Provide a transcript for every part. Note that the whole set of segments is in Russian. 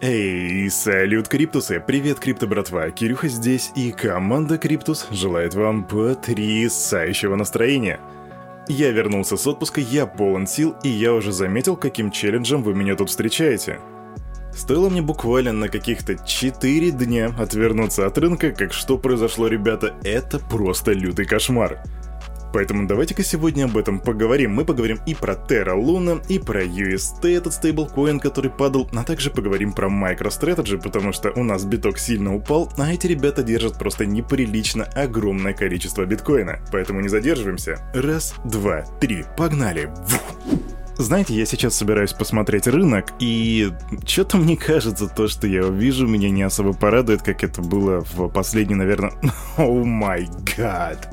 Эй, салют, Криптусы! Привет, Крипто братва! Кирюха здесь, и команда Криптус желает вам потрясающего настроения. Я вернулся с отпуска, я полон сил, и я уже заметил, каким челленджем вы меня тут встречаете. Стоило мне буквально на каких-то 4 дня отвернуться от рынка, как что произошло, ребята, это просто лютый кошмар. Поэтому давайте-ка сегодня об этом поговорим. Мы поговорим и про Terra Luna, и про UST, этот стейблкоин, который падал, а также поговорим про MicroStrategy, потому что у нас биток сильно упал, а эти ребята держат просто неприлично огромное количество биткоина. Поэтому не задерживаемся. Раз, два, три, погнали! Знаете, я сейчас собираюсь посмотреть рынок, и что-то мне кажется, то, что я увижу, меня не особо порадует, как это было в последний, наверное... О май гад!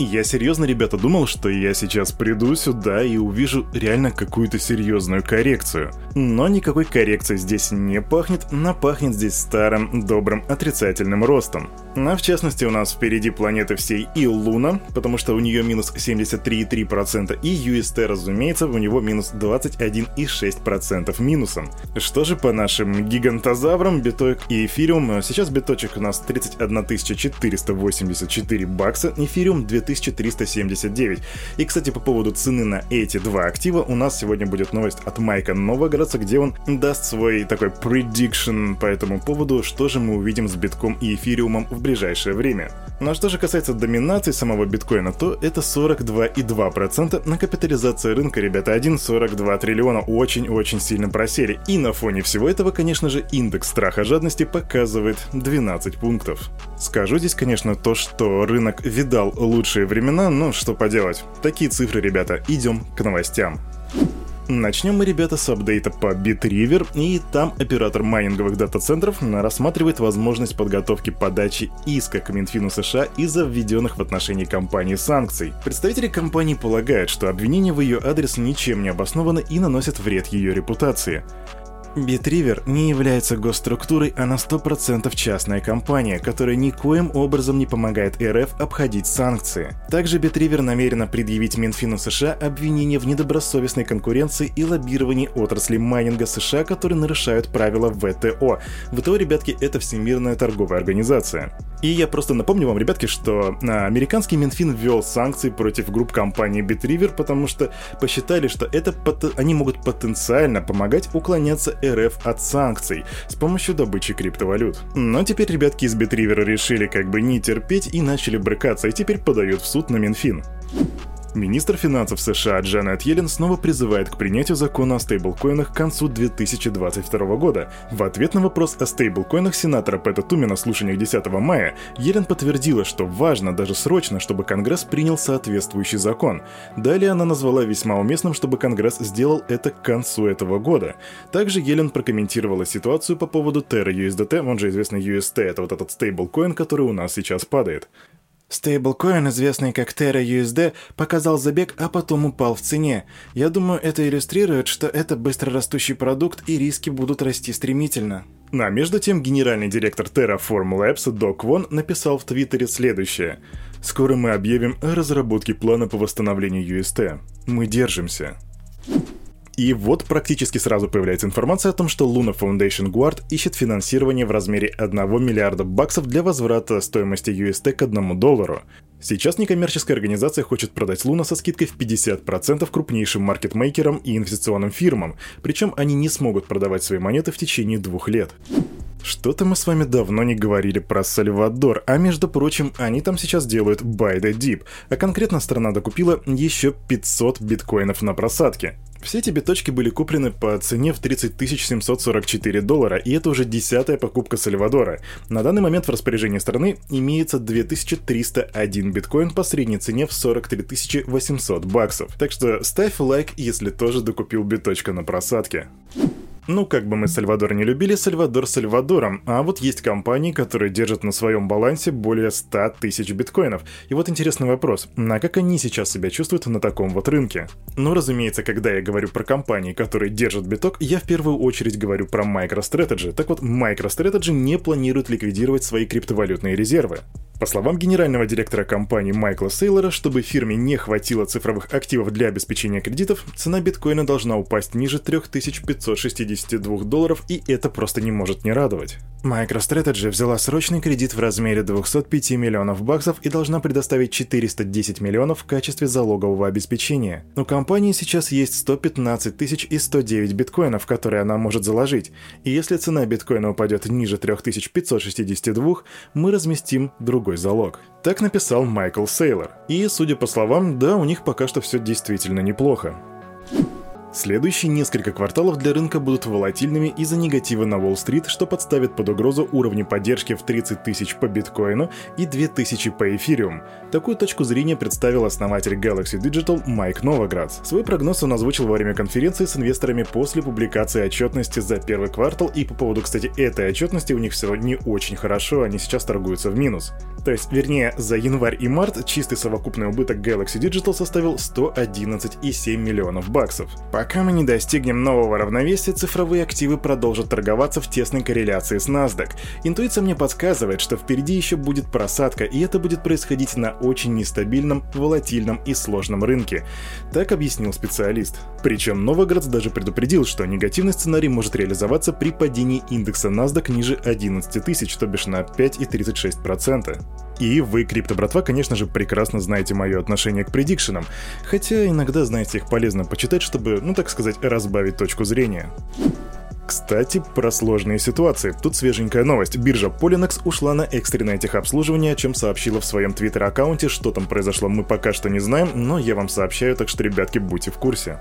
Я серьезно, ребята, думал, что я сейчас приду сюда и увижу реально какую-то серьезную коррекцию. Но никакой коррекции здесь не пахнет, но пахнет здесь старым, добрым, отрицательным ростом. А в частности у нас впереди планеты всей и Луна, потому что у нее минус 73,3%, и UST, разумеется, у него минус 21,6% минусом. Что же по нашим гигантозаврам, биток и эфириум? Сейчас биточек у нас 31 484 бакса, эфириум 2000 2379. И, кстати, по поводу цены на эти два актива, у нас сегодня будет новость от Майка Новогородца, где он даст свой такой prediction по этому поводу, что же мы увидим с битком и эфириумом в ближайшее время. Ну а что же касается доминации самого биткоина, то это 42,2% на капитализации рынка, ребята, 1,42 триллиона очень-очень сильно просели. И на фоне всего этого, конечно же, индекс страха жадности показывает 12 пунктов. Скажу здесь, конечно, то, что рынок видал лучшие времена, но что поделать. Такие цифры, ребята, идем к новостям. Начнем мы, ребята, с апдейта по Bitriver, и там оператор майнинговых дата-центров рассматривает возможность подготовки подачи иска к Минфину США из-за введенных в отношении компании санкций. Представители компании полагают, что обвинения в ее адрес ничем не обоснованы и наносят вред ее репутации. Битривер не является госструктурой, а на 100% частная компания, которая никоим образом не помогает РФ обходить санкции. Также Битривер намерена предъявить Минфину США обвинения в недобросовестной конкуренции и лоббировании отрасли майнинга США, которые нарушают правила ВТО. ВТО, ребятки, это Всемирная торговая организация. И я просто напомню вам, ребятки, что а, американский Минфин ввел санкции против групп компании Bitriver, потому что посчитали, что это они могут потенциально помогать уклоняться РФ от санкций с помощью добычи криптовалют. Но теперь ребятки из Bitriver решили как бы не терпеть и начали брыкаться, и теперь подают в суд на Минфин. Министр финансов США Джанет Йеллен снова призывает к принятию закона о стейблкоинах к концу 2022 года. В ответ на вопрос о стейблкоинах сенатора Пэта Туми на слушаниях 10 мая, Йеллен подтвердила, что важно даже срочно, чтобы Конгресс принял соответствующий закон. Далее она назвала весьма уместным, чтобы Конгресс сделал это к концу этого года. Также Йеллен прокомментировала ситуацию по поводу Terra USDT, он же известный UST, это вот этот стейблкоин, который у нас сейчас падает. Стейблкоин, известный как Terra USD, показал забег, а потом упал в цене. Я думаю, это иллюстрирует, что это быстрорастущий продукт и риски будут расти стремительно. А между тем, генеральный директор Terraform Labs Док Вон написал в Твиттере следующее. «Скоро мы объявим о разработке плана по восстановлению UST. Мы держимся». И вот практически сразу появляется информация о том, что Luna Foundation Guard ищет финансирование в размере 1 миллиарда баксов для возврата стоимости UST к 1 доллару. Сейчас некоммерческая организация хочет продать Луна со скидкой в 50% крупнейшим маркетмейкерам и инвестиционным фирмам, причем они не смогут продавать свои монеты в течение двух лет. Что-то мы с вами давно не говорили про Сальвадор, а между прочим, они там сейчас делают buy the dip, а конкретно страна докупила еще 500 биткоинов на просадке. Все эти биточки были куплены по цене в 30 744 доллара, и это уже десятая покупка Сальвадора. На данный момент в распоряжении страны имеется 2301 биткоин по средней цене в 43 800 баксов. Так что ставь лайк, если тоже докупил биточка на просадке. Ну, как бы мы Сальвадор не любили, Сальвадор Сальвадором, а вот есть компании, которые держат на своем балансе более 100 тысяч биткоинов. И вот интересный вопрос, а как они сейчас себя чувствуют на таком вот рынке? Ну, разумеется, когда я говорю про компании, которые держат биток, я в первую очередь говорю про MicroStrategy. Так вот, MicroStrategy не планирует ликвидировать свои криптовалютные резервы. По словам генерального директора компании Майкла Сейлора, чтобы фирме не хватило цифровых активов для обеспечения кредитов, цена биткоина должна упасть ниже 3562 долларов, и это просто не может не радовать. MicroStrategy взяла срочный кредит в размере 205 миллионов баксов и должна предоставить 410 миллионов в качестве залогового обеспечения. У компании сейчас есть 115 тысяч и 109 биткоинов, которые она может заложить, и если цена биткоина упадет ниже 3562, мы разместим другой другой залог. Так написал Майкл Сейлор. И, судя по словам, да, у них пока что все действительно неплохо. Следующие несколько кварталов для рынка будут волатильными из-за негатива на Уолл-стрит, что подставит под угрозу уровни поддержки в 30 тысяч по биткоину и 2000 по эфириум. Такую точку зрения представил основатель Galaxy Digital Майк Новоград. Свой прогноз он озвучил во время конференции с инвесторами после публикации отчетности за первый квартал, и по поводу, кстати, этой отчетности у них все не очень хорошо, они сейчас торгуются в минус. То есть, вернее, за январь и март чистый совокупный убыток Galaxy Digital составил 111,7 миллионов баксов. Пока мы не достигнем нового равновесия, цифровые активы продолжат торговаться в тесной корреляции с NASDAQ. Интуиция мне подсказывает, что впереди еще будет просадка, и это будет происходить на очень нестабильном, волатильном и сложном рынке. Так объяснил специалист. Причем Новоградс даже предупредил, что негативный сценарий может реализоваться при падении индекса NASDAQ ниже 11 тысяч, то бишь на 5,36%. И вы, крипто-братва, конечно же, прекрасно знаете мое отношение к предикшенам, хотя иногда, знаете, их полезно почитать, чтобы, ну так сказать, разбавить точку зрения. Кстати, про сложные ситуации. Тут свеженькая новость. Биржа Polinex ушла на экстренное техобслуживание, о чем сообщила в своем твиттер-аккаунте. Что там произошло, мы пока что не знаем, но я вам сообщаю, так что, ребятки, будьте в курсе.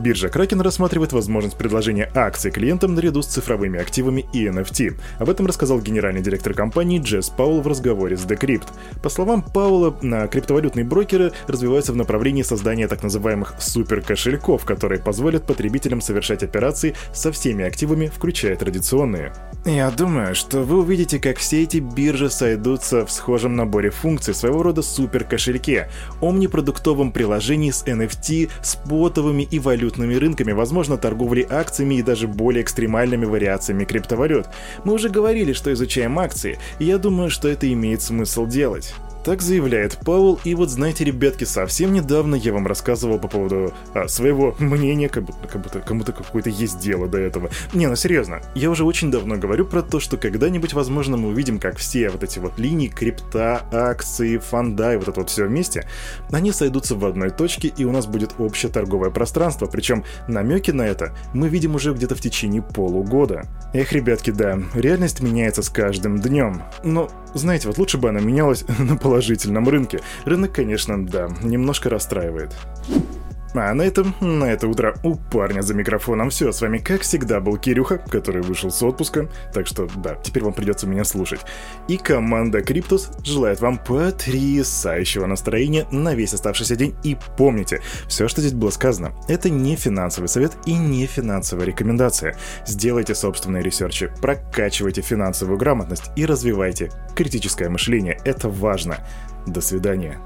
Биржа Kraken рассматривает возможность предложения акций клиентам наряду с цифровыми активами и NFT. Об этом рассказал генеральный директор компании Джесс Паул в разговоре с Decrypt. По словам Паула, криптовалютные брокеры развиваются в направлении создания так называемых суперкошельков, которые позволят потребителям совершать операции со всеми активами, включая традиционные. Я думаю, что вы увидите, как все эти биржи сойдутся в схожем наборе функций своего рода суперкошельке, омнипродуктовом приложении с NFT, спотовыми и валютными валютными рынками, возможно, торговлей акциями и даже более экстремальными вариациями криптовалют. Мы уже говорили, что изучаем акции, и я думаю, что это имеет смысл делать. Так заявляет Паул, и вот знаете, ребятки, совсем недавно я вам рассказывал по поводу а, своего мнения, как будто, как будто кому-то какое-то есть дело до этого. Не, ну серьезно, я уже очень давно говорю про то, что когда-нибудь, возможно, мы увидим, как все вот эти вот линии крипта, акции, фонда и вот это вот все вместе, они сойдутся в одной точке, и у нас будет общее торговое пространство, причем намеки на это мы видим уже где-то в течение полугода. Эх, ребятки, да, реальность меняется с каждым днем. Но, знаете, вот лучше бы она менялась на положительном рынке. Рынок, конечно, да, немножко расстраивает. А на этом, на это утро у парня за микрофоном все. С вами, как всегда, был Кирюха, который вышел с отпуска. Так что, да, теперь вам придется меня слушать. И команда Криптус желает вам потрясающего настроения на весь оставшийся день. И помните, все, что здесь было сказано, это не финансовый совет и не финансовая рекомендация. Сделайте собственные ресерчи, прокачивайте финансовую грамотность и развивайте критическое мышление. Это важно. До свидания.